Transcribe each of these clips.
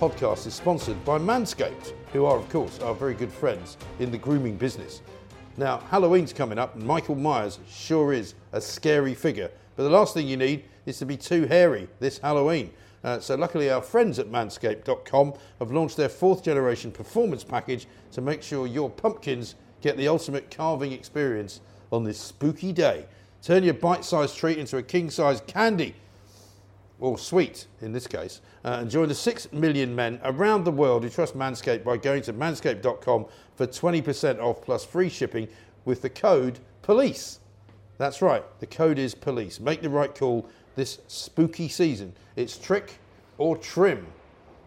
podcast is sponsored by Manscaped, who are, of course, our very good friends in the grooming business. Now, Halloween's coming up, and Michael Myers sure is a scary figure. But the last thing you need is to be too hairy this Halloween. Uh, so, luckily, our friends at manscaped.com have launched their fourth generation performance package to make sure your pumpkins get the ultimate carving experience on this spooky day. Turn your bite sized treat into a king sized candy or sweet in this case, uh, and join the 6 million men around the world who trust Manscaped by going to manscaped.com for 20% off plus free shipping with the code POLICE. That's right, the code is POLICE. Make the right call this spooky season. It's trick or trim.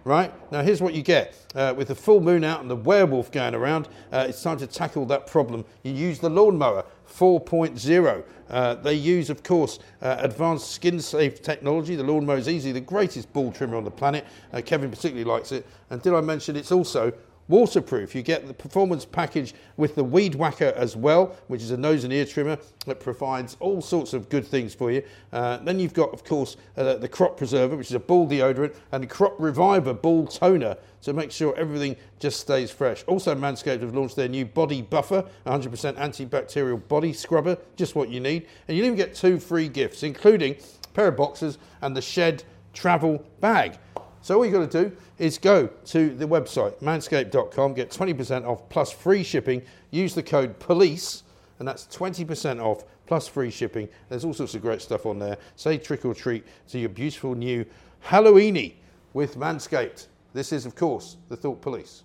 Right? Now, here's what you get. Uh, with the full moon out and the werewolf going around, uh, it's time to tackle that problem. You use the lawnmower 4.0. Uh, they use, of course, uh, advanced skin safe technology. The lawnmower is easily the greatest ball trimmer on the planet. Uh, Kevin particularly likes it. And did I mention it's also waterproof. You get the performance package with the Weed Whacker as well, which is a nose and ear trimmer that provides all sorts of good things for you. Uh, then you've got, of course, uh, the Crop Preserver, which is a ball deodorant, and the Crop Reviver ball toner to make sure everything just stays fresh. Also, Manscaped have launched their new Body Buffer, 100% antibacterial body scrubber, just what you need. And you'll even get two free gifts, including a pair of boxes and the Shed travel bag. So all you've got to do is go to the website, manscaped.com, get 20% off plus free shipping. Use the code POLICE, and that's 20% off plus free shipping. There's all sorts of great stuff on there. Say trick or treat to your beautiful new Halloweeny with Manscaped. This is, of course, the Thought Police.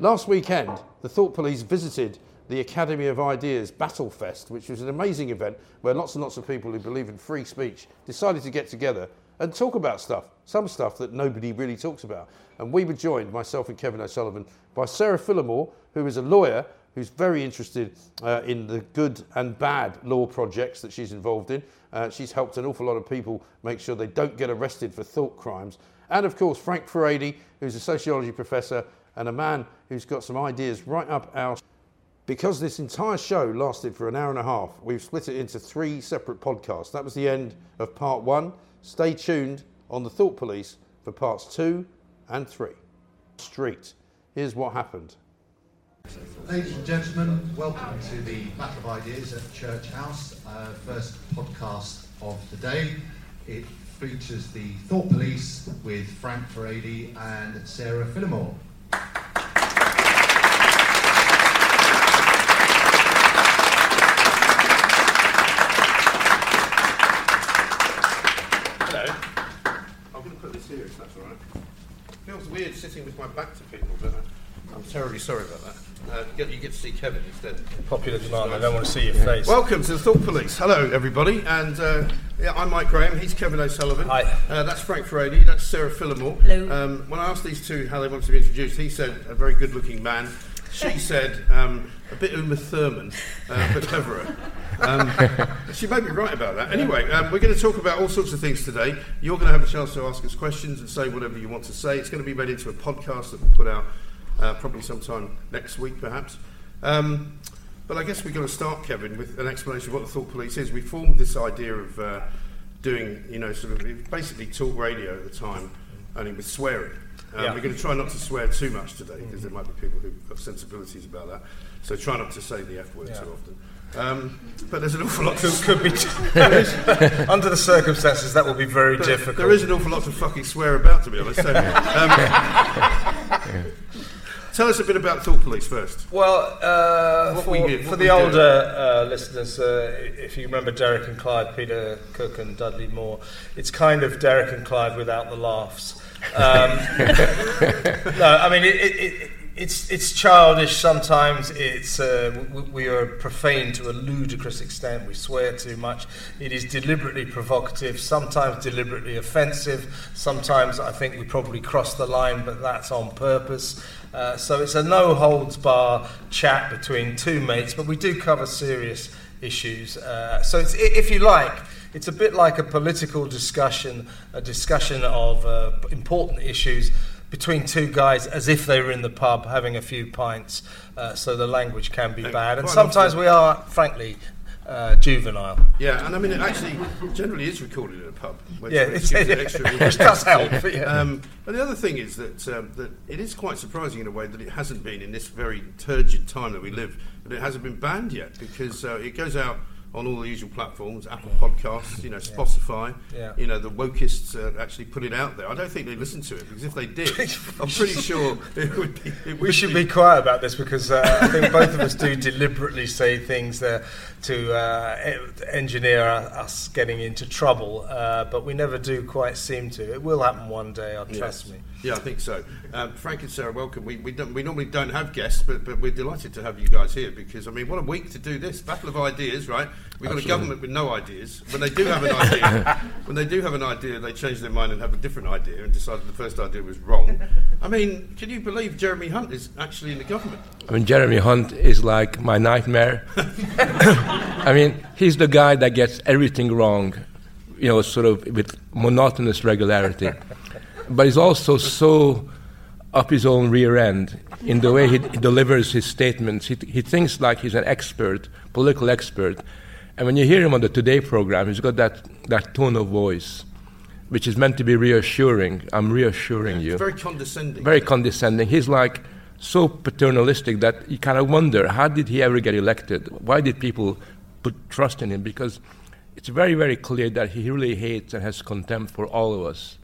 Last weekend, the Thought Police visited the Academy of Ideas Battle Fest, which was an amazing event where lots and lots of people who believe in free speech decided to get together and talk about stuff, some stuff that nobody really talks about. And we were joined, myself and Kevin O'Sullivan, by Sarah Phillimore, who is a lawyer who's very interested uh, in the good and bad law projects that she's involved in. Uh, she's helped an awful lot of people make sure they don't get arrested for thought crimes. And of course, Frank Furedi, who's a sociology professor and a man who's got some ideas right up our. Because this entire show lasted for an hour and a half, we've split it into three separate podcasts. That was the end of part one. Stay tuned on the Thought Police for parts two and three. Street. Here's what happened. Ladies and gentlemen, welcome to the Battle of Ideas at Church House, uh, first podcast of the day. It features the Thought Police with Frank Furedi and Sarah Phillimore. Going to put this here if that's all right. Feels weird sitting with my back to people, but I'm terribly sorry about that. Uh, you, get, you get to see Kevin instead. Popular demand. I don't want to see your face. Welcome to the Thought Police. Hello, everybody. And uh, yeah, I'm Mike Graham. He's Kevin O'Sullivan. Hi. Uh, that's Frank Furedi. That's Sarah Phillimore. Hello. Um, when I asked these two how they wanted to be introduced, he said a very good-looking man. She said um, a bit Uma Thurman, uh, but cleverer. Um, she may be right about that. Anyway, um, we're going to talk about all sorts of things today. You're going to have a chance to ask us questions and say whatever you want to say. It's going to be made into a podcast that we'll put out uh, probably sometime next week, perhaps. Um, but I guess we're going to start, Kevin, with an explanation of what the Thought Police is. We formed this idea of uh, doing, you know, sort of basically talk radio at the time, only with swearing. Um, Yeah. We're going to try not to swear too much today because there might be people who've got sensibilities about that. So try not to say the F word Yeah. too often. Um, but there's an awful lot to Could, could be under the circumstances that will be very But difficult. There is an awful lot to fucking swear about, to be honest. So, um, tell us a bit about Thought Police first. Well, uh, for, we do- for what the we older uh, listeners, uh, if you remember Derek and Clive, Peter Cook and Dudley Moore, it's kind of Derek and Clive without the laughs. Um, no, I mean it, it, it, it's it's childish. Sometimes it's uh, we, we are profane to a ludicrous extent. We swear too much. It is deliberately provocative. Sometimes deliberately offensive. Sometimes I think we probably cross the line, but that's on purpose. Uh, so it's a no holds bar chat between two mates, but we do cover serious issues. Uh, so if you like, it's a bit like a political discussion, a discussion of uh, important issues between two guys as if they were in the pub having a few pints, uh, so the language can be Yeah, bad. And sometimes we are, frankly, uh, juvenile. Yeah, and I mean, it actually generally is recorded in a pub. Which, Yeah, which gives it extra which does help. Yeah. Um, but the other thing is that um, that it is quite surprising in a way that it hasn't been in this very turgid time that we live that it hasn't been banned yet because uh, it goes out on all the usual platforms, Apple Podcasts, you know, Spotify. Yeah. You know, the wokists uh, actually put it out there. I don't think they listen to it because if they did, I'm pretty sure it would be. It We should be quiet about this because uh, I think both of us do deliberately say things uh, to uh, engineer us getting into trouble, uh, but we never do quite seem to. It will happen one day, I'll trust Yes. me. Yeah, I think so. Um, Frank and Sarah, welcome. We, we, don't, we normally don't have guests, but, but we're delighted to have you guys here because, I mean, what a week to do this. Battle of ideas, right? We've got a government with no ideas. When they do have an idea, when they do have an idea, they change their mind and have a different idea and decide that the first idea was wrong. I mean, can you believe Jeremy Hunt is actually in the government? I mean, Jeremy Hunt is like my nightmare. I mean, he's the guy that gets everything wrong, you know, sort of with monotonous regularity. But he's also so up his own rear end in the way he, he delivers his statements. He, he thinks like he's an expert, political expert. And when you hear him on the Today program, he's got that, that tone of voice, which is meant to be reassuring. I'm reassuring you It's very condescending. very condescending. He's like so paternalistic that you kind of wonder how did he ever get elected? Why did people put trust in him? Because it's very, very clear that he really hates and has contempt for all of us,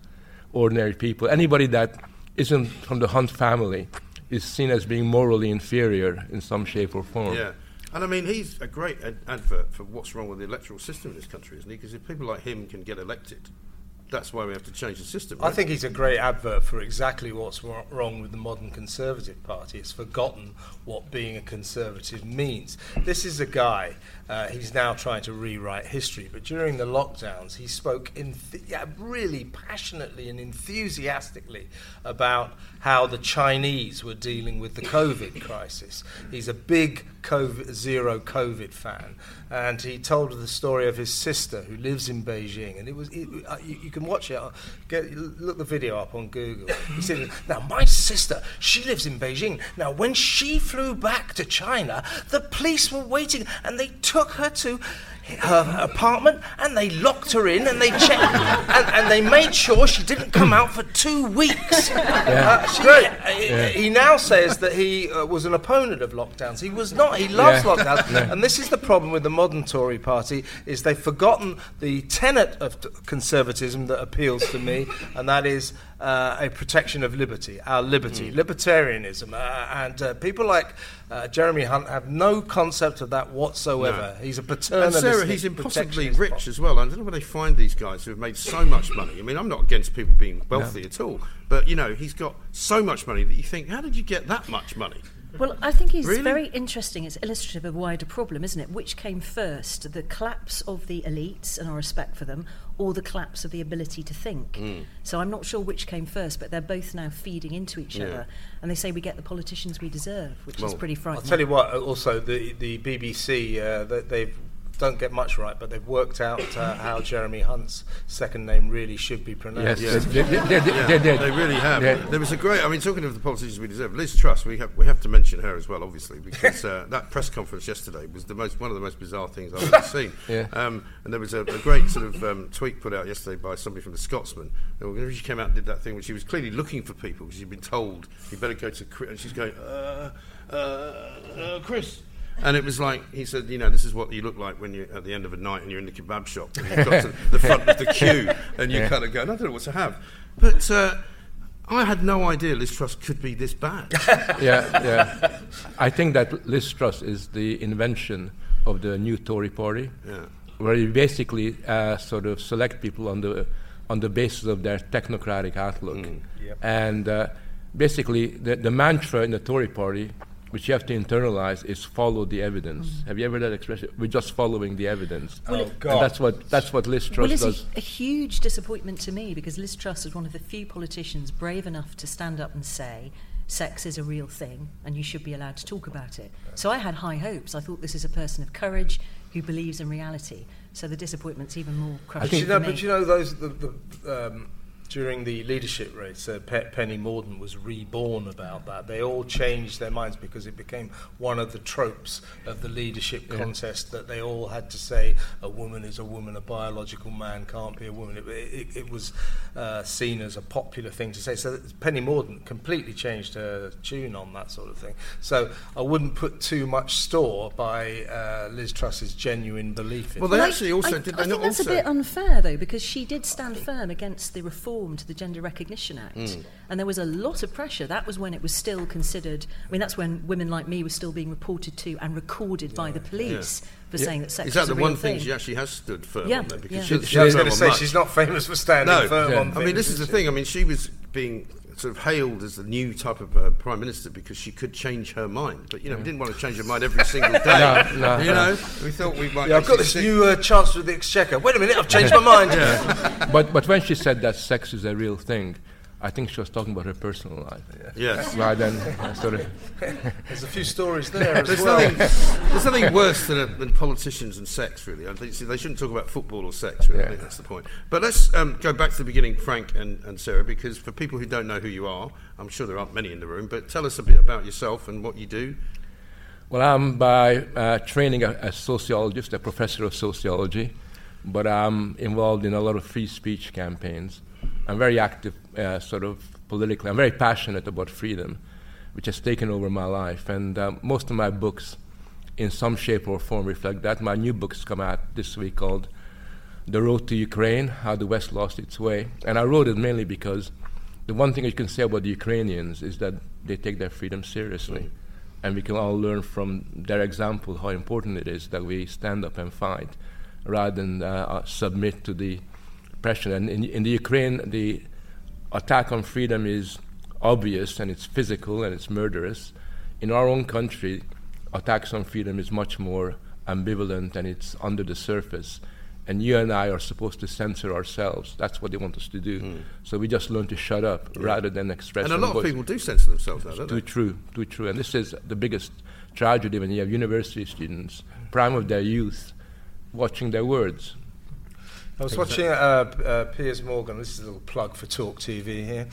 ordinary people. Anybody that isn't from the Hunt family is seen as being morally inferior in some shape or form. Yeah. And I mean, he's a great ad- advert for what's wrong with the electoral system in this country, isn't he? Because if people like him can get elected, that's why we have to change the system. I think he's a great advert for exactly what's wro- wrong with the modern Conservative Party. It's forgotten what being a Conservative means. This is a guy, uh, he's now trying to rewrite history, but during the lockdowns, he spoke in yeah, really passionately and enthusiastically about how the Chinese were dealing with the COVID crisis. He's a big COVID, zero COVID fan, and he told the story of his sister who lives in Beijing, and it was it, uh, you, you can watch it. uh, Get, look the video up on Google. He said, "Now my sister, she lives in Beijing. Now when she flew back to China, the police were waiting, and they took her to." Her apartment, and they locked her in, and they checked, and, and they made sure she didn't come out for two weeks. Uh, she- uh, He now says that he uh, was an opponent of lockdowns. He was not. He loves Yeah. lockdowns, and this is the problem with the modern Tory party: is they've forgotten the tenet of t- conservatism that appeals to me, and that is uh, a protection of liberty, our liberty, libertarianism, uh, and uh, people like uh, Jeremy Hunt have no concept of that whatsoever. He's a And. Sarah, he's impossibly rich as well. I don't know where they find these guys who have made so much money. I mean, I'm not against people being wealthy at all, but you know, he's got so much money that you think, how did you get that much money? Well, I think it's Really? very interesting. It's illustrative of a wider problem, isn't it? Which came first, the collapse of the elites and our respect for them, or the collapse of the ability to think? Mm. So I'm not sure which came first, but they're both now feeding into each Yeah. other. And they say we get the politicians we deserve, which is pretty frightening. I'll tell you what. uh, Also, the the BBC uh, they've don't get much right, but they've worked out uh, how Jeremy Hunt's second name really should be Yes, pronounced. Yeah. they, they, they, they, Yeah, they really have. Yeah. There was a great. I mean, talking of the politicians we deserve, Liz Truss. We have we have to mention her as well, obviously, because uh, that press conference yesterday was the most one of the most bizarre things I've ever seen. Yeah. Um, and there was a, a great sort of um, tweet put out yesterday by somebody from the Scotsman. And she came out and did that thing, which she was clearly looking for people because she'd been told you better go to Chris, and she's going, uh, uh, uh, Chris. And it was like he said, you know, this is what you look like when you're at the end of a night and you're in the kebab shop and you've got to the front of the queue and you Yeah. kind of go, I don't know what to have. But uh, I had no idea Liz Truss could be this bad. yeah, yeah. I think that Liz Truss is the invention of the new Tory party, Yeah. where you basically uh, sort of select people on the on the basis of their technocratic outlook, Yep. and uh, basically the, the mantra in the Tory party, which you have to internalize, is follow the evidence. Have you ever heard that expression? We're just following the evidence. Oh And God! that's what that's what Liz Truss Well, it's does. a, a huge disappointment to me because Liz Truss is one of the few politicians brave enough to stand up and say sex is a real thing and you should be allowed to talk about it. So I had high hopes. I thought this is a person of courage who believes in reality. So the disappointment's even more But crushing you know, me. but you know those the, the um, during the leadership race, uh, Pe- Penny Mordaunt was reborn about that. They all changed their minds because it became one of the tropes of the leadership yeah. contest that they all had to say a woman is a woman, a biological man can't be a woman. It, it, it was uh, seen as a popular thing to say. So Penny Mordaunt completely changed her tune on that sort of thing. So I wouldn't put too much store by uh, Liz Truss's genuine belief in Well, they actually also I, did. I they think that's also a bit unfair, though, because she did stand firm against the reform to the Gender Recognition Act, Mm. and there was a lot of pressure. That was when it was still considered. I mean, that's when women like me were still being reported to and recorded by the police for saying that sex Is that the a real one thing she she actually has stood firm Yeah, on? Then, because yeah. she, She, she I was going to say much. she's not famous for standing no, firm Yeah. on I mean, this is the she? thing. I mean, she was being sort of hailed as the new type of uh, prime minister because she could change her mind. But you know, we didn't want to change her mind every single day. No, no, you no. know, we thought we might. Yeah, I've got this new uh, Chancellor of the Exchequer. Wait a minute, I've changed my mind. But, but when she said that sex is a real thing, I think she was talking about her personal life Yes. rather than uh, sort of. There's a few stories there as There's well. nothing, there's nothing worse than, a, than politicians and sex, really. I think they shouldn't talk about football or sex, really. I think that's the point. But let's um, go back to the beginning, Frank and, and Sarah, because for people who don't know who you are, I'm sure there aren't many in the room, but tell us a bit about yourself and what you do. Well, I'm by uh, training a, a sociologist, a professor of sociology, but I'm involved in a lot of free speech campaigns. I'm very active, uh, sort of politically. I'm very passionate about freedom, which has taken over my life. And uh, most of my books, in some shape or form, reflect that. My new book's come out this week called The Road to Ukraine How the West Lost Its Way. And I wrote it mainly because the one thing you can say about the Ukrainians is that they take their freedom seriously. And we can all learn from their example how important it is that we stand up and fight rather than uh, uh, submit to the pressure. And in, in the Ukraine, the attack on freedom is obvious and it's physical and it's murderous. In our own country, attacks on freedom is much more ambivalent and it's under the surface. And you and I are supposed to censor ourselves. That's what they want us to do. Hmm. So we just learn to shut up rather than express. And a lot of people do censor themselves now, don't Too they? true, too true. And this is the biggest tragedy when you have university students, prime of their youth, watching their words. I was watching uh, uh, Piers Morgan. This is a little plug for Talk TV here.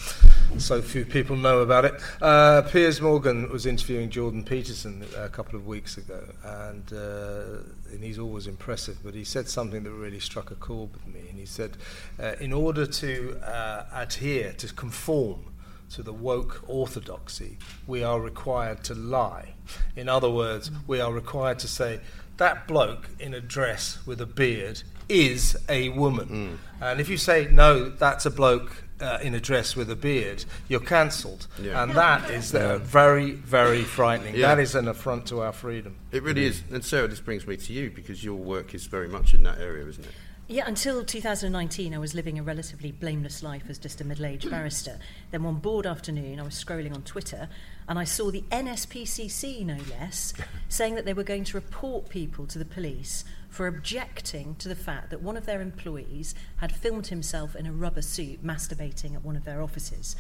So few people know about it. Uh, Piers Morgan was interviewing Jordan Peterson a couple of weeks ago, and, uh, and he's always impressive. But he said something that really struck a chord with me. And he said, uh, in order to uh, adhere, to conform to the woke orthodoxy, we are required to lie. In other words, we are required to say, that bloke in a dress with a beard is a woman. And if you say, no, that's a bloke uh, in a dress with a beard, you're cancelled. Yeah. And that is uh, very, very frightening. Yeah. That is an affront to our freedom. It really is. And Sarah, this brings me to you because your work is very much in that area, isn't it? Yeah, until 2019, I was living a relatively blameless life as just a middle aged barrister. Then one bored afternoon, I was scrolling on Twitter and I saw the NSPCC, no less, saying that they were going to report people to the police for objecting to the fact that one of their employees had filmed himself in a rubber suit masturbating at one of their offices.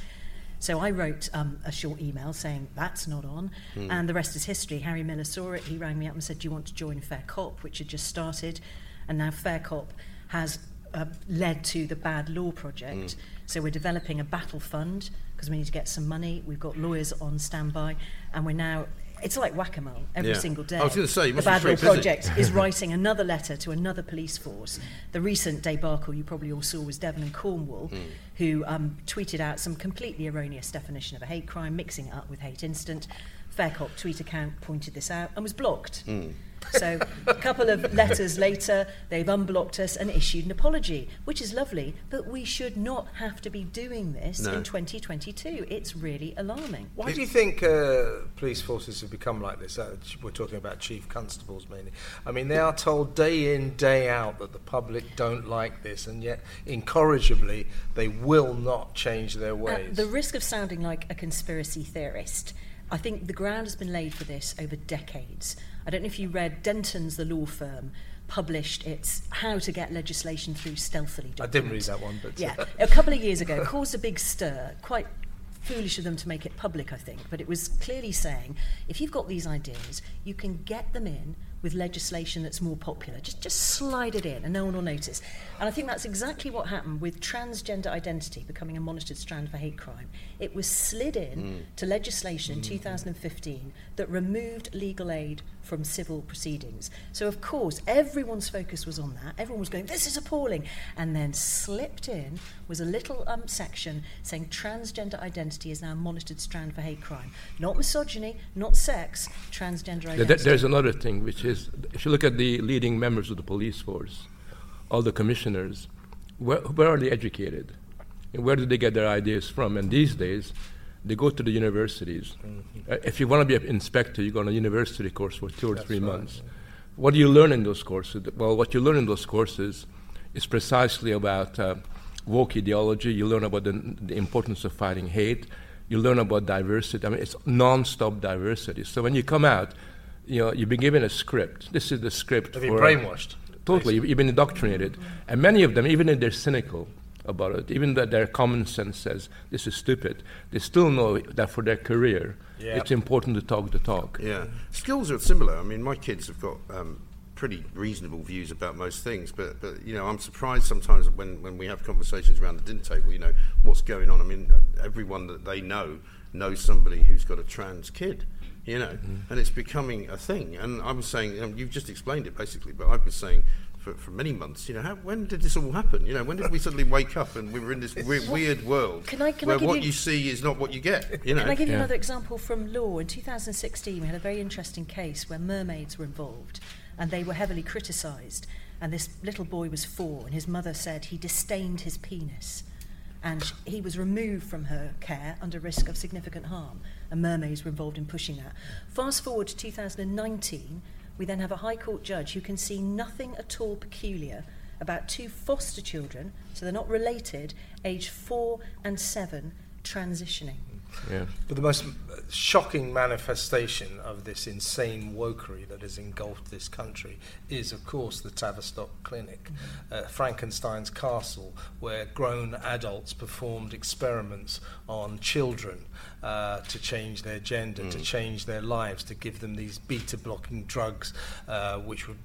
So I wrote um, a short email saying that's not on, and the rest is history. Harry Miller saw it. He rang me up and said, "Do you want to join Fair Cop?" which had just started, and now Fair Cop has uh, led to the Bad Law Project. So we're developing a battle fund because we need to get some money. We've got lawyers on standby, and we're now. It's like whack-a-mole every Yeah. single day. I was gonna say, the Bad Law. Project is writing another letter to another police force. The recent debacle you probably all saw was Devon and Cornwall, who um, tweeted out some completely erroneous definition of a hate crime, mixing it up with hate incident. Faircop tweet account pointed this out and was blocked. So a couple of letters later, they've unblocked us and issued an apology, which is lovely, but we should not have to be doing this No. in 2022. It's really alarming. Why do you think uh, police forces have become like this? Uh, we're talking about chief constables mainly. I mean, they are told day in, day out that the public don't like this, and yet, incorrigibly, they will not change their ways. At the risk of sounding like a conspiracy theorist, I think the ground has been laid for this over decades. I don't know if you read Denton's, the law firm, published its How to Get Legislation Through Stealthily I didn't read that one, but Yeah, uh, a couple of years ago, caused a big stir. Quite foolish of them to make it public, I think, but it was clearly saying if you've got these ideas, you can get them in with legislation that's more popular. Just, just slide it in and no one will notice. And I think that's exactly what happened with transgender identity becoming a monitored strand for hate crime. It was slid in mm. to legislation in 2015 that removed legal aid from civil proceedings. So, of course, everyone's focus was on that. Everyone was going, this is appalling. And then slipped in was a little um, section saying transgender identity is now a monitored strand for hate crime. Not misogyny, not sex, transgender identity. There's another thing, which is if you look at the leading members of the police force, all the commissioners, where, where are they educated? And where do they get their ideas from? And these days, they go to the universities. Mm-hmm. Uh, if you want to be an inspector, you go on a university course for two or That's three right, months. What do you learn in those courses? Well, what you learn in those courses is precisely about uh, woke ideology. You learn about the, the, importance of fighting hate. You learn about diversity. I mean, it's non-stop diversity. So when you come out, you know, you've been given a script. This is the script. Have you brainwashed? Totally, you've, you've been indoctrinated. And many of them, even if they're cynical, about it. Even that their common sense says this is stupid, they still know that for their career, yep. it's important to talk the talk. Yeah, skills are similar. I mean, my kids have got um, pretty reasonable views about most things, but but you know, I'm surprised sometimes when when we have conversations around the dinner table. You know, what's going on? I mean, everyone that they know knows somebody who's got a trans kid you know, mm. and it's becoming a thing. And I was saying, um, you've just explained it basically, but I've been saying for, for many months, you know, how, when did this all happen? You know, when did we suddenly wake up and we were in this we- weird world can I, can where I what you, you, see is not what you get? You know? Can I give you yeah. another example from law? In 2016, we had a very interesting case where mermaids were involved, and they were heavily criticised. And this little boy was four, and his mother said he disdained his penis and he was removed from her care under risk of significant harm, and mermaids were involved in pushing that. Fast forward to 2019, we then have a High Court judge who can see nothing at all peculiar about two foster children, so they're not related, aged four and seven, transitioning. Yeah. But the most shocking manifestation of this insane wokery that has engulfed this country is, of course, the Tavistock Clinic, mm-hmm. uh, Frankenstein's castle, where grown adults performed experiments on children uh, to change their gender, mm. to change their lives, to give them these beta blocking drugs, uh, which would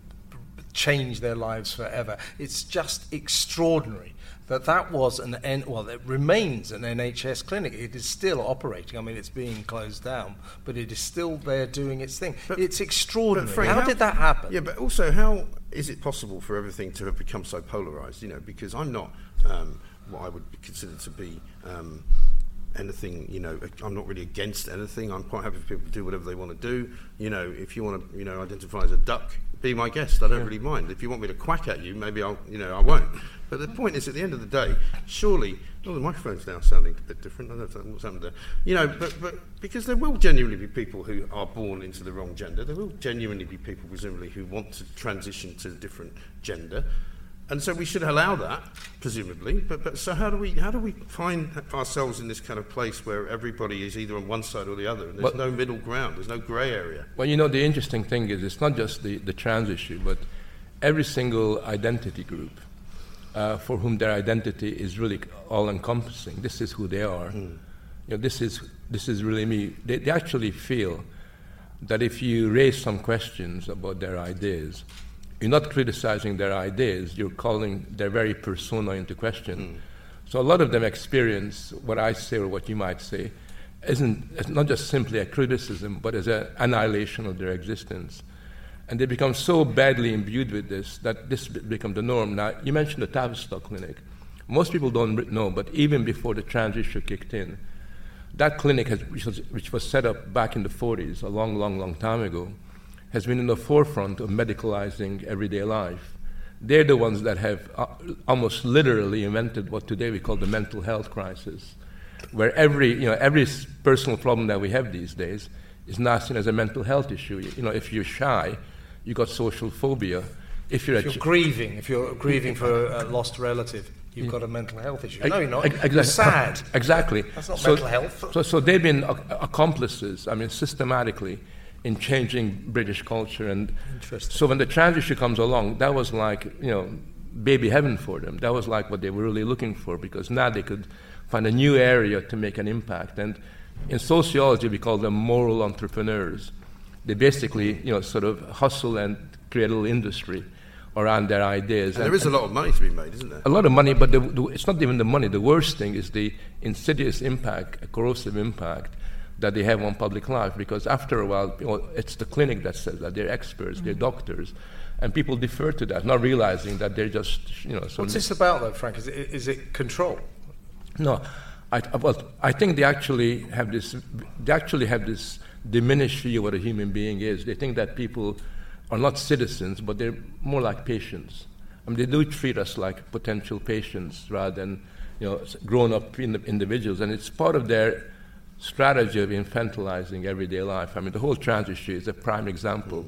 change their lives forever. It's just extraordinary that that was an N, well, it remains an NHS clinic. It is still operating. I mean, it's being closed down, but it is still there doing its thing. But, it's extraordinary. Frank, how, how, did that happen? Yeah, but also, how is it possible for everything to have become so polarized? You know, because I'm not um, what I would consider to be. Um, anything, you know, I'm not really against anything. I'm quite happy for people to do whatever they want to do. You know, if you want to, you know, identify as a duck, be my guest. I don't yeah. really mind. If you want me to quack at you, maybe I'll, you know, I won't. But the point is, at the end of the day, surely, oh, the microphone's now sounding a bit different. I don't know what's happened there. You know, but, but because there will genuinely be people who are born into the wrong gender. There will genuinely be people, presumably, who want to transition to a different gender. And so we should allow that, presumably. But, but so how do we how do we find ourselves in this kind of place where everybody is either on one side or the other, and there's well, no middle ground, there's no grey area? Well, you know, the interesting thing is it's not just the, the trans issue, but every single identity group uh, for whom their identity is really all encompassing. This is who they are. Mm. You know, this is this is really me. They, they actually feel that if you raise some questions about their ideas, you're not criticizing their ideas, you're calling their very persona into question. Mm. So a lot of them experience what I say or what you might say isn't it's not just simply a criticism, but as an annihilation of their existence. And they become so badly imbued with this that this becomes the norm. Now, you mentioned the Tavistock Clinic. Most people don't know, but even before the trans issue kicked in, that clinic, has, which, was, which was set up back in the 40s, a long, long, long time ago, has been in the forefront of medicalizing everyday life. They're the ones that have uh, almost literally invented what today we call the mental health crisis, where every, you know, every personal problem that we have these days is now seen as a mental health issue. You know, if you're shy, you've got social phobia. If you're, if you're ch- grieving, if you're grieving for a lost relative, you've got a mental health issue. No, you're not. Exactly. You're sad. Exactly. That's not so, mental health. So, so they've been accomplices, I mean, systematically in changing British culture. And so when the trans issue comes along, that was like, you know, baby heaven for them. That was like what they were really looking for because now they could find a new area to make an impact. And in sociology, we call them moral entrepreneurs. They basically, you know, sort of hustle and create a little industry around their ideas. And, and there is a lot of money to be made, isn't there? A lot of money, but the, the, it's not even the money. The worst thing is the insidious impact, a corrosive impact that they have on public life. Because after a while, you know, it's the clinic that says that they're experts, mm-hmm. they're doctors, and people defer to that, not realizing that they're just, you know. What's this about, though, Frank? Is it, is it control? No, I, well, I think they actually have this. They actually have this diminished view of what a human being is. They think that people are not citizens, but they're more like patients. I mean, they do treat us like potential patients rather than you know grown-up individuals, and it's part of their strategy of infantilizing everyday life. I mean, the whole trans issue is a prime example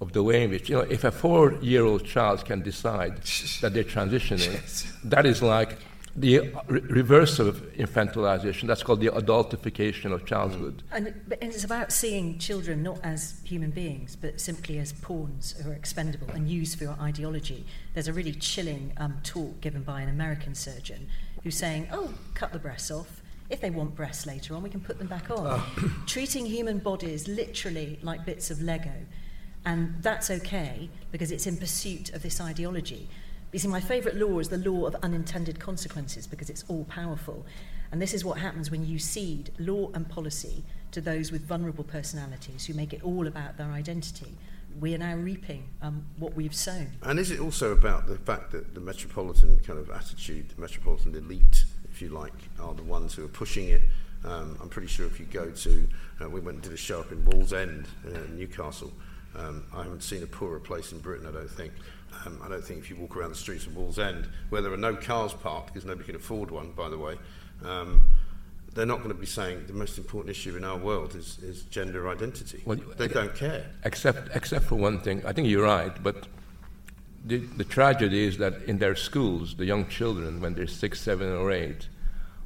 of the way in which you know if a four-year-old child can decide that they're transitioning, that is like the re- reverse of infantilization. That's called the adultification of childhood. And, and, it's about seeing children not as human beings, but simply as pawns who are expendable and used for your ideology. There's a really chilling um, talk given by an American surgeon who's saying, oh, cut the breasts off. If they want breasts later on, we can put them back on. Oh. Treating human bodies literally like bits of Lego. And that's okay because it's in pursuit of this ideology. You see, my favourite law is the law of unintended consequences because it's all powerful. And this is what happens when you cede law and policy to those with vulnerable personalities who make it all about their identity. We are now reaping um, what we've sown. And is it also about the fact that the metropolitan kind of attitude, the metropolitan elite, if you like, are the ones who are pushing it? Um, I'm pretty sure if you go to, uh, we went and did a show up in Wallsend, uh, Newcastle. Um, I haven't seen a poorer place in Britain, I don't think. Um, I don't think if you walk around the streets of Wallsend, where there are no cars parked because nobody can afford one, by the way, um, they're not going to be saying the most important issue in our world is, is gender identity. Well, they don't care. Except, except for one thing, I think you're right, but the, the tragedy is that in their schools, the young children, when they're six, seven, or eight,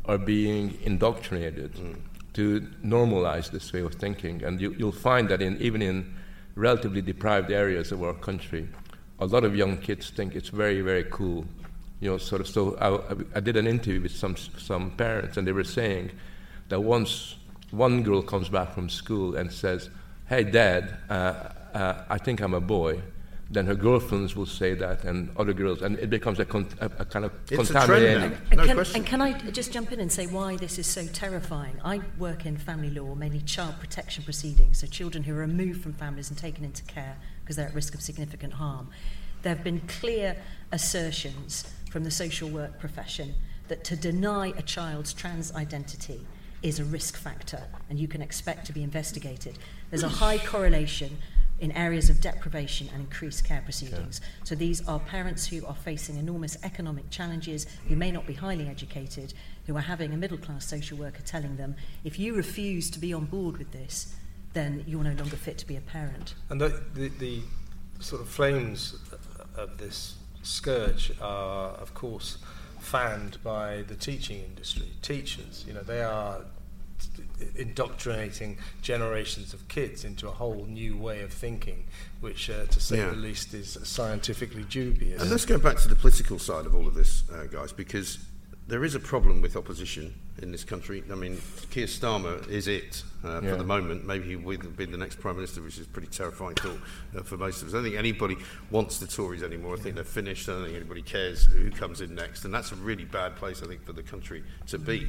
are being indoctrinated mm. to normalize this way of thinking. And you, will find that in, even in relatively deprived areas of our country, a lot of young kids think it's very, very cool. You know, sort of. So I, I did an interview with some some parents, and they were saying that once one girl comes back from school and says, "Hey, Dad, uh, uh, I think I'm a boy," then her girlfriends will say that, and other girls, and it becomes a, con- a, a kind of it's contaminating. And, no can, and can I just jump in and say why this is so terrifying? I work in family law, mainly child protection proceedings, so children who are removed from families and taken into care because they're at risk of significant harm. There have been clear assertions from the social work profession that to deny a child's trans identity is a risk factor and you can expect to be investigated. There's a high correlation in areas of deprivation and increased care proceedings. So these are parents who are facing enormous economic challenges, who may not be highly educated, who are having a middle class social worker telling them, if you refuse to be on board with this, then you're no longer fit to be a parent. And the, the, the sort of flames of this scourge are, of course, fanned by the teaching industry. Teachers, you know, they are indoctrinating generations of kids into a whole new way of thinking, which, uh, to say yeah. the least, is scientifically dubious. And let's go back to the political side of all of this, uh, guys, because there is a problem with opposition in this country. I mean, Keir Starmer is it uh, yeah. for the moment. Maybe he will be the next Prime Minister, which is a pretty terrifying thought uh, for most of us. I don't think anybody wants the Tories anymore. I think they're finished. I don't think anybody cares who comes in next. And that's a really bad place, I think, for the country to be.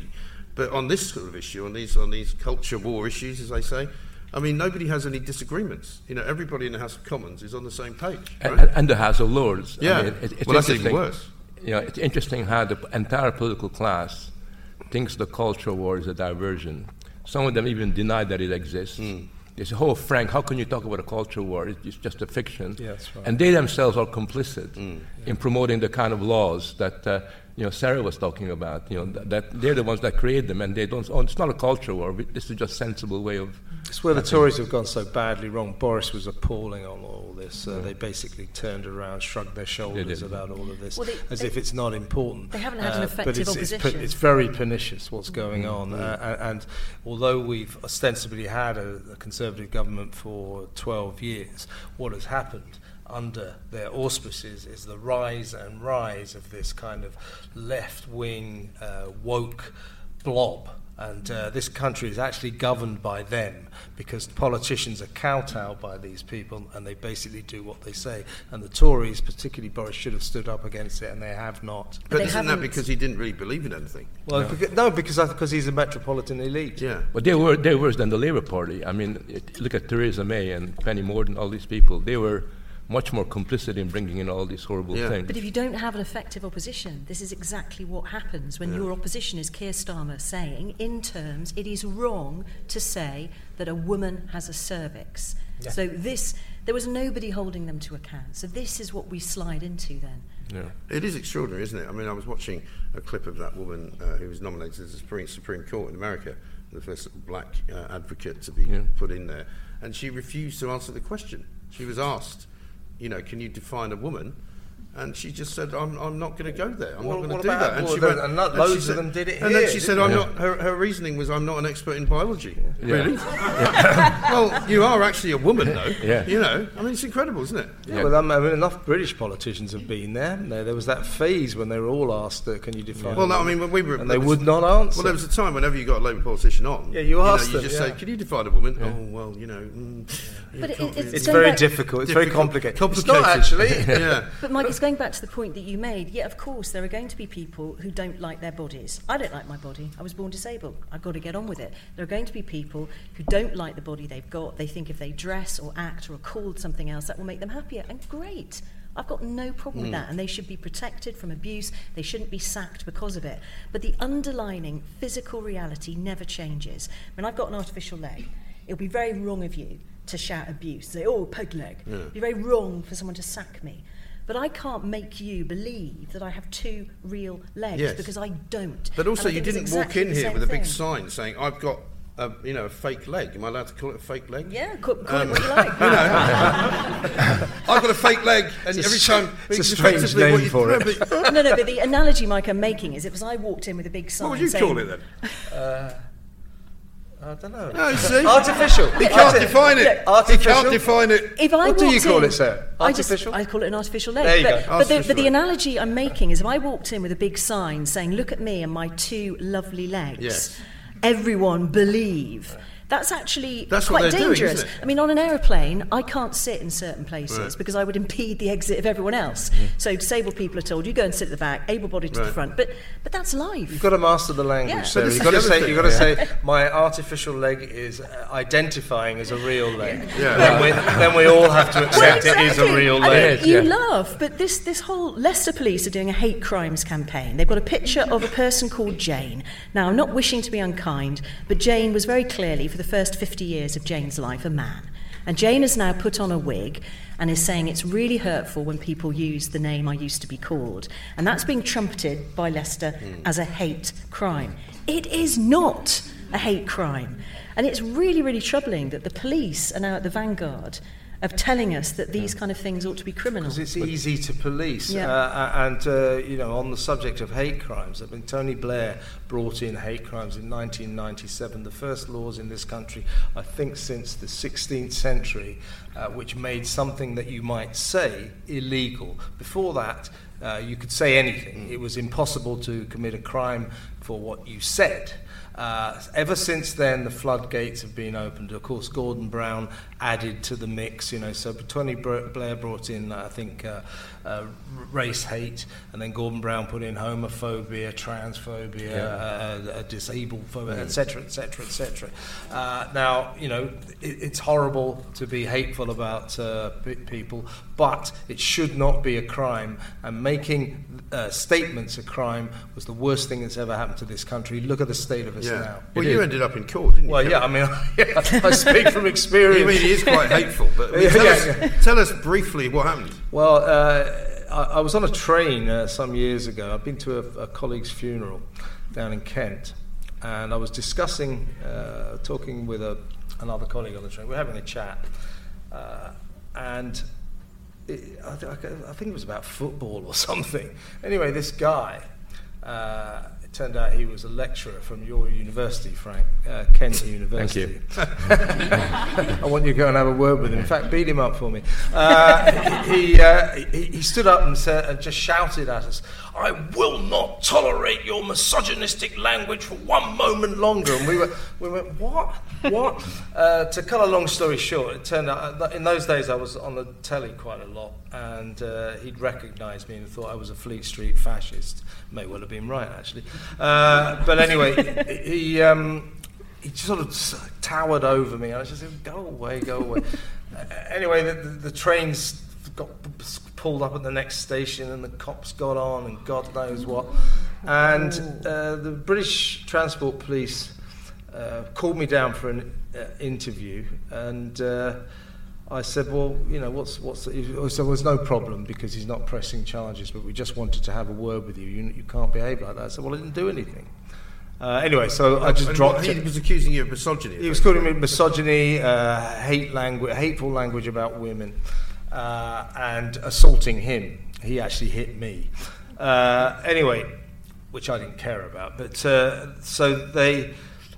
But on this sort of issue, on these, on these culture war issues, as they say, I mean, nobody has any disagreements. You know, everybody in the House of Commons is on the same page. Right? And, and, the House of Lords. Yeah. I mean, it, well, that's even worse you know, it's interesting how the entire political class thinks the culture war is a diversion. Some of them even deny that it exists. Mm. They say, "Oh, Frank, how can you talk about a culture war? It's just a fiction." Yeah, right. And they themselves are complicit mm. in promoting the kind of laws that uh, you know Sarah was talking about. You know that, that, they're the ones that create them, and they don't. Oh, it's not a cultural war. This is just a sensible way of it's where the Tories have gone so badly wrong. Boris was appalling on all this. Uh, yeah. They basically turned around, shrugged their shoulders about all of this, well, they, as they, if it's not important. They haven't had uh, an effective but it's, opposition. It's, it's, very pernicious what's going mm. on. Mm. Uh, and, and, although we've ostensibly had a, a Conservative government for 12 years, what has happened under their auspices is the rise and rise of this kind of left wing uh, woke blob And uh, this country is actually governed by them because politicians are kowtowed by these people and they basically do what they say. And the Tories, particularly Boris, should have stood up against it and they have not. But, they isn't that haven't- because he didn't really believe in anything? Well, no, no because, I, because he's a metropolitan elite. Yeah. But they were they were worse than the Labour Party. I mean, it, look at Theresa May and Penny Mordaunt, all these people. They were much more complicit in bringing in all these horrible Yeah. things. But if you don't have an effective opposition, this is exactly what happens when your opposition is Keir Starmer saying, in terms, it is wrong to say that a woman has a cervix. So this, there was nobody holding them to account. So this is what we slide into then. yeah. It is extraordinary, isn't it? I mean, I was watching a clip of that woman uh, who was nominated to the Supreme, Supreme Court in America, the first black uh, advocate to be Yeah. put in there, and she refused to answer the question. She was asked, you know, can you define a woman? And she just said, "I'm, I'm not going to go there. I'm Well, not going to do that." And well, she went, and lo- she loads said- of them did it And then she said, "I'm they? not." Her, her reasoning was, "I'm not an expert in biology." Yeah. Really? well, you are actually a woman, though. Yeah. You know, I mean, it's incredible, isn't it? Yeah, Yeah. well, I mean, enough British politicians have been there. There, there was that phase when they were all asked, uh, "Can you define?" Well, no, I mean, when we were, and they was- would not answer. Well, there was a time whenever you got a Labour politician on. Yeah, you know, asked you them, just yeah. say, "Can you define a woman?" Oh, well, you know. Mm, you But it- can't it's it's very back- difficult. It's very complicated. complicated. It's not actually. yeah. But Mike, it's going back to the point that you made. Yeah, of course, there are going to be people who don't like their bodies. I don't like my body. I was born disabled. I've got to get on with it. There are going to be people who don't like the body they've got. They think if they dress or act or are called something else, that will make them happier. And great. I've got no problem with hmm. that. And they should be protected from abuse. They shouldn't be sacked because of it. But the underlining physical reality never changes. When I've got an artificial leg, it'll be very wrong of you to shout abuse, say, oh, peg leg. It'd be very wrong for someone to sack me. But I can't make you believe that I have two real legs Yes. because I don't. But also, you didn't walk in here with a big thing. sign saying, "I've got." A, you know, a fake leg. Am I allowed to call it a fake leg? Yeah, call, call Um, it what you like. I've got a fake leg, and It's every stra- time it's a strange name what for it. No, no, but the analogy, Mike, I'm making is it was I walked in with a big sign What would you saying, call it then? I don't know. No, see, Artificial. he can't Arti- define it. He Artificial. can't define it. If I What do you call in- it, sir? I just Artificial? I call it an artificial leg. There you but, go. But, the, Artificial but the analogy I'm making is if I walked in with a big sign saying, "Look at me and my two lovely legs," Yes. everyone believe. That's actually That's quite they're doing, dangerous. I mean, on an aeroplane, I can't sit in certain places Right. because I would impede the exit of everyone else. So disabled people are told, "You go and sit at the back, able-bodied to the front." But but that's life. You've got to master the language, Yeah. Sarah. But this You've got to say. thing, You've got to yeah. say my artificial leg is uh, identifying as a real leg. Yeah. Then, we, then we all have to Well, accept it is a exactly. real I mean, leg. You yeah. laugh, but this, this whole Leicester police are doing a hate crimes campaign. They've got a picture of a person called Jane. Now, I'm not wishing to be unkind, but Jane was very clearly, for the first 50 years of Jane's life, a man. And Jane has now put on a wig and is saying it's really hurtful when people use the name I used to be called. And that's being trumpeted by Leicester hmm. as a hate crime. It is not a hate crime. And it's really, really troubling that the police are now at the vanguard of telling us that these kind of things ought to be criminal. Because it's easy to police. Yeah. Uh, and, uh, you know, on the subject of hate crimes, I mean, Tony Blair brought in hate crimes in 1997, the first laws in this country, I think, since the 16th century, uh, which made something that you might say illegal. Before that, uh, you could say anything. It was impossible to commit a crime for what you said. Uh, ever since then, the floodgates have been opened. Of course, Gordon Brown added to the mix, you know. So Tony Blair brought in, I think, uh, uh, race hate, and then Gordon Brown put in homophobia, transphobia, uh, uh, disabled phobia, etc., etc., etc. Now, you know, it, it's horrible to be hateful about uh, p- people, but it should not be a crime. And making uh, statements a crime was the worst thing that's ever happened to this country. Look at the state of us Yeah. now. Well, you ended up in court, didn't you? Well, yeah, I mean, I speak from experience. I mean, it is quite hateful, but I mean, tell, yeah. us, tell us briefly what happened. Well, uh, I, I was on a train uh, some years ago. I'd been to a, a colleague's funeral down in Kent, and I was discussing, uh, talking with a, another colleague on the train. We are having a chat, uh, and it, I, I think it was about football or something. Anyway, this guy. Turned out he was a lecturer from your university, Frank, uh, Kent University. Thank you. I want you to go and have a word with him. In fact, beat him up for me. Uh, he, uh, he, he stood up and, said, and just shouted at us, I will not tolerate your misogynistic language for one moment longer. And we were, we went, what? What? uh, to cut a long story short, it turned out, uh, in those days I was on the telly quite a lot, and uh, he'd recognised me and thought I was a Fleet Street fascist. May well have been right, actually. Uh, but anyway, he, um, he sort of towered over me, and I just said, go away, go away. Uh, anyway, the, the, the trains got pulled up at the next station and the cops got on and God knows what. And uh, the British Transport Police uh, called me down for an uh, interview and uh, I said, well, you know, what's, what's, the, he said, well, there's no problem because he's not pressing charges, but we just wanted to have a word with you. You, you can't behave like that. I said, well, I didn't do anything. Uh, anyway, so I just And dropped what, it. He was accusing you of misogyny. He was calling me misogyny, uh, hate language, hateful language about women, uh, and assaulting him. He actually hit me. Uh, anyway, which I didn't care about. But uh, so they,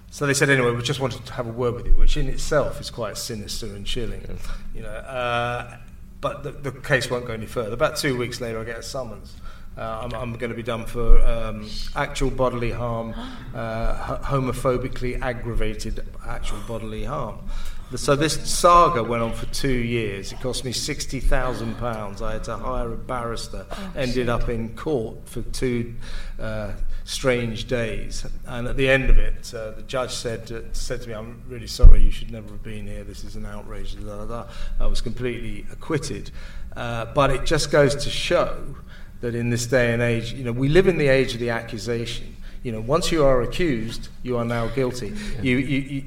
so they said anyway. We just wanted to have a word with you, which in itself is quite sinister and chilling, you know. Uh, but the, the case won't go any further. About two weeks later, I get a summons. Uh, I'm, I'm going to be done for um, actual bodily harm, uh, ho- homophobically aggravated actual bodily harm. So this saga went on for two years. It cost me sixty thousand pounds. I had to hire a barrister. Ended up in court for two uh, strange days. And at the end of it, uh, the judge said uh, said to me, "I'm really sorry. You should never have been here. This is an outrage." Da, da, da. I was completely acquitted. Uh, but it just goes to show that in this day and age, you know, we live in the age of the accusation. You know, once you are accused, you are now guilty. You, you, you,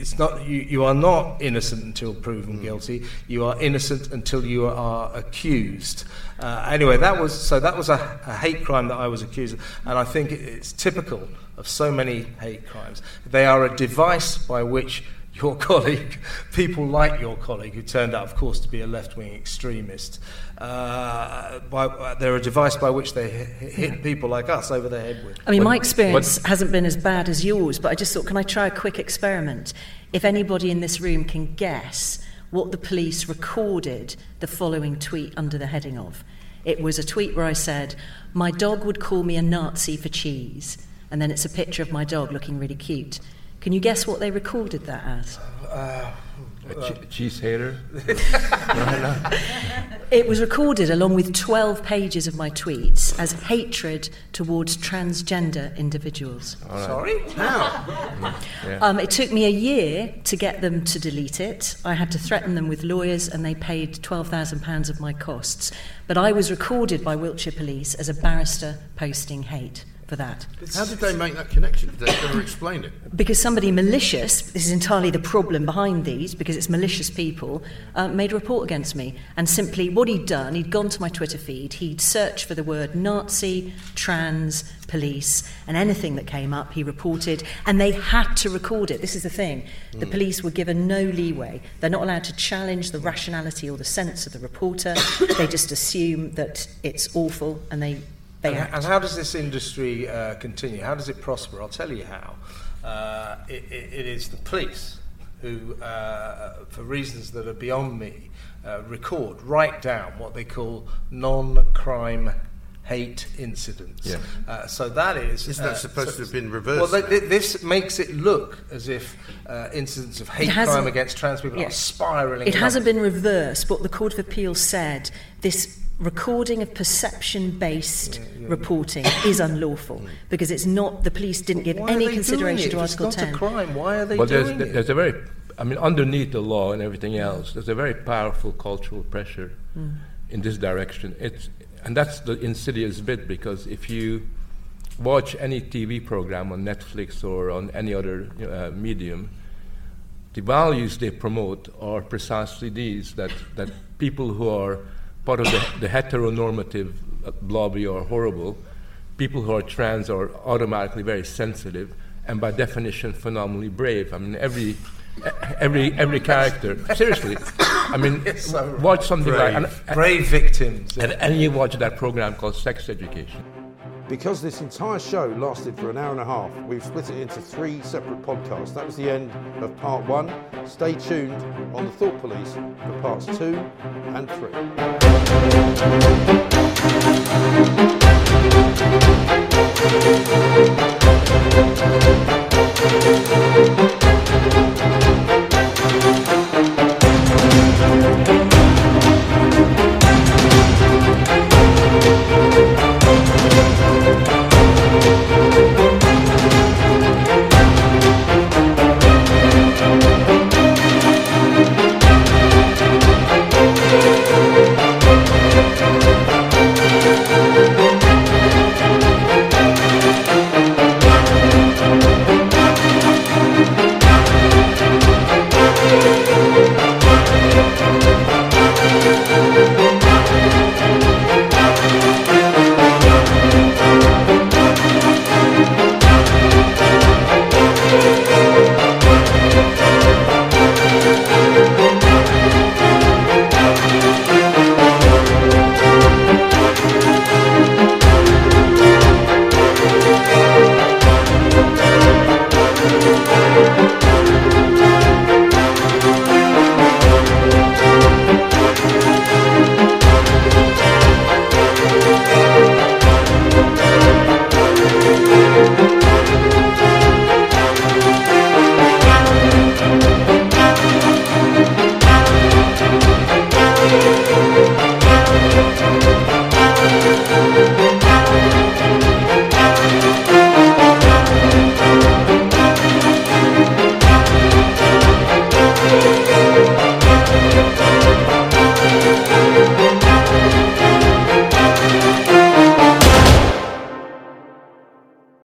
it's not, you, you are not innocent until proven guilty. You are innocent until you are accused. Uh, anyway, that was so. That was a, a hate crime that I was accused of, and I think it's typical of so many hate crimes. They are a device by which your colleague, people like your colleague, who turned out, of course, to be a left wing extremist, uh, by, uh, they're a device by which they hit, people like us over the head with. I mean, What- my experience hasn't been as bad as yours, but I just thought, can I try a quick experiment? If anybody in this room can guess what the police recorded the following tweet under the heading of, it was a tweet where I said, My dog would call me a Nazi for cheese. And then it's a picture of my dog looking really cute. Can you guess what they recorded that as? A che- cheese hater. It was recorded along with 12 pages of my tweets as hatred towards transgender individuals. Sorry? Um, it took me a year to get them to delete it. I had to threaten them with lawyers, and they paid £12,000 of my costs. But I was recorded by Wiltshire Police as a barrister posting hate for that. How did they make that connection? Did they ever explain it? Because somebody malicious, this is entirely the problem behind these, because it's malicious people, uh, made a report against me. And simply what he'd done, he'd gone to my Twitter feed, he'd searched for the word Nazi, trans, police, and anything that came up, he reported, and they had to record it. This is the thing. The police were given no leeway. They're not allowed to challenge the rationality or the sense of the reporter. they just assume that it's awful, and they. They And, act. and how does this industry uh, continue? How does it prosper? I'll tell you how. Uh, it, it, it is the police who, uh, for reasons that are beyond me, uh, record, write down what they call non-crime hate incidents. Yeah. Uh, so that is. Isn't that uh, supposed so- to have been Well, reversed? th- th- this makes it look as if uh, incidents of hate crime against trans people are spiralling. It hasn't been reversed, but the Court of Appeal said this recording of perception based reporting is unlawful because it's not, the police didn't give Why are any they consideration doing to it? If Article it's 10. not a crime. Why are they But there's, doing it? there's a very, I mean, underneath the law and everything else, there's a very powerful cultural pressure in this direction. It's, and that's the insidious bit because if you watch any TV program on Netflix or on any other uh, medium, the values they promote are precisely these that, that people who are part of the, the heteronormative uh, lobby are horrible, people who are trans are automatically very sensitive and by definition phenomenally brave. I mean, every, every, every character, seriously, I mean, so watch something like, and, Brave victims. and, and you watch that program called Sex Education. Because this entire show lasted for an hour and a half, we've split it into three separate podcasts. That was the end of part one. Stay tuned on the Thought Police for parts two and three.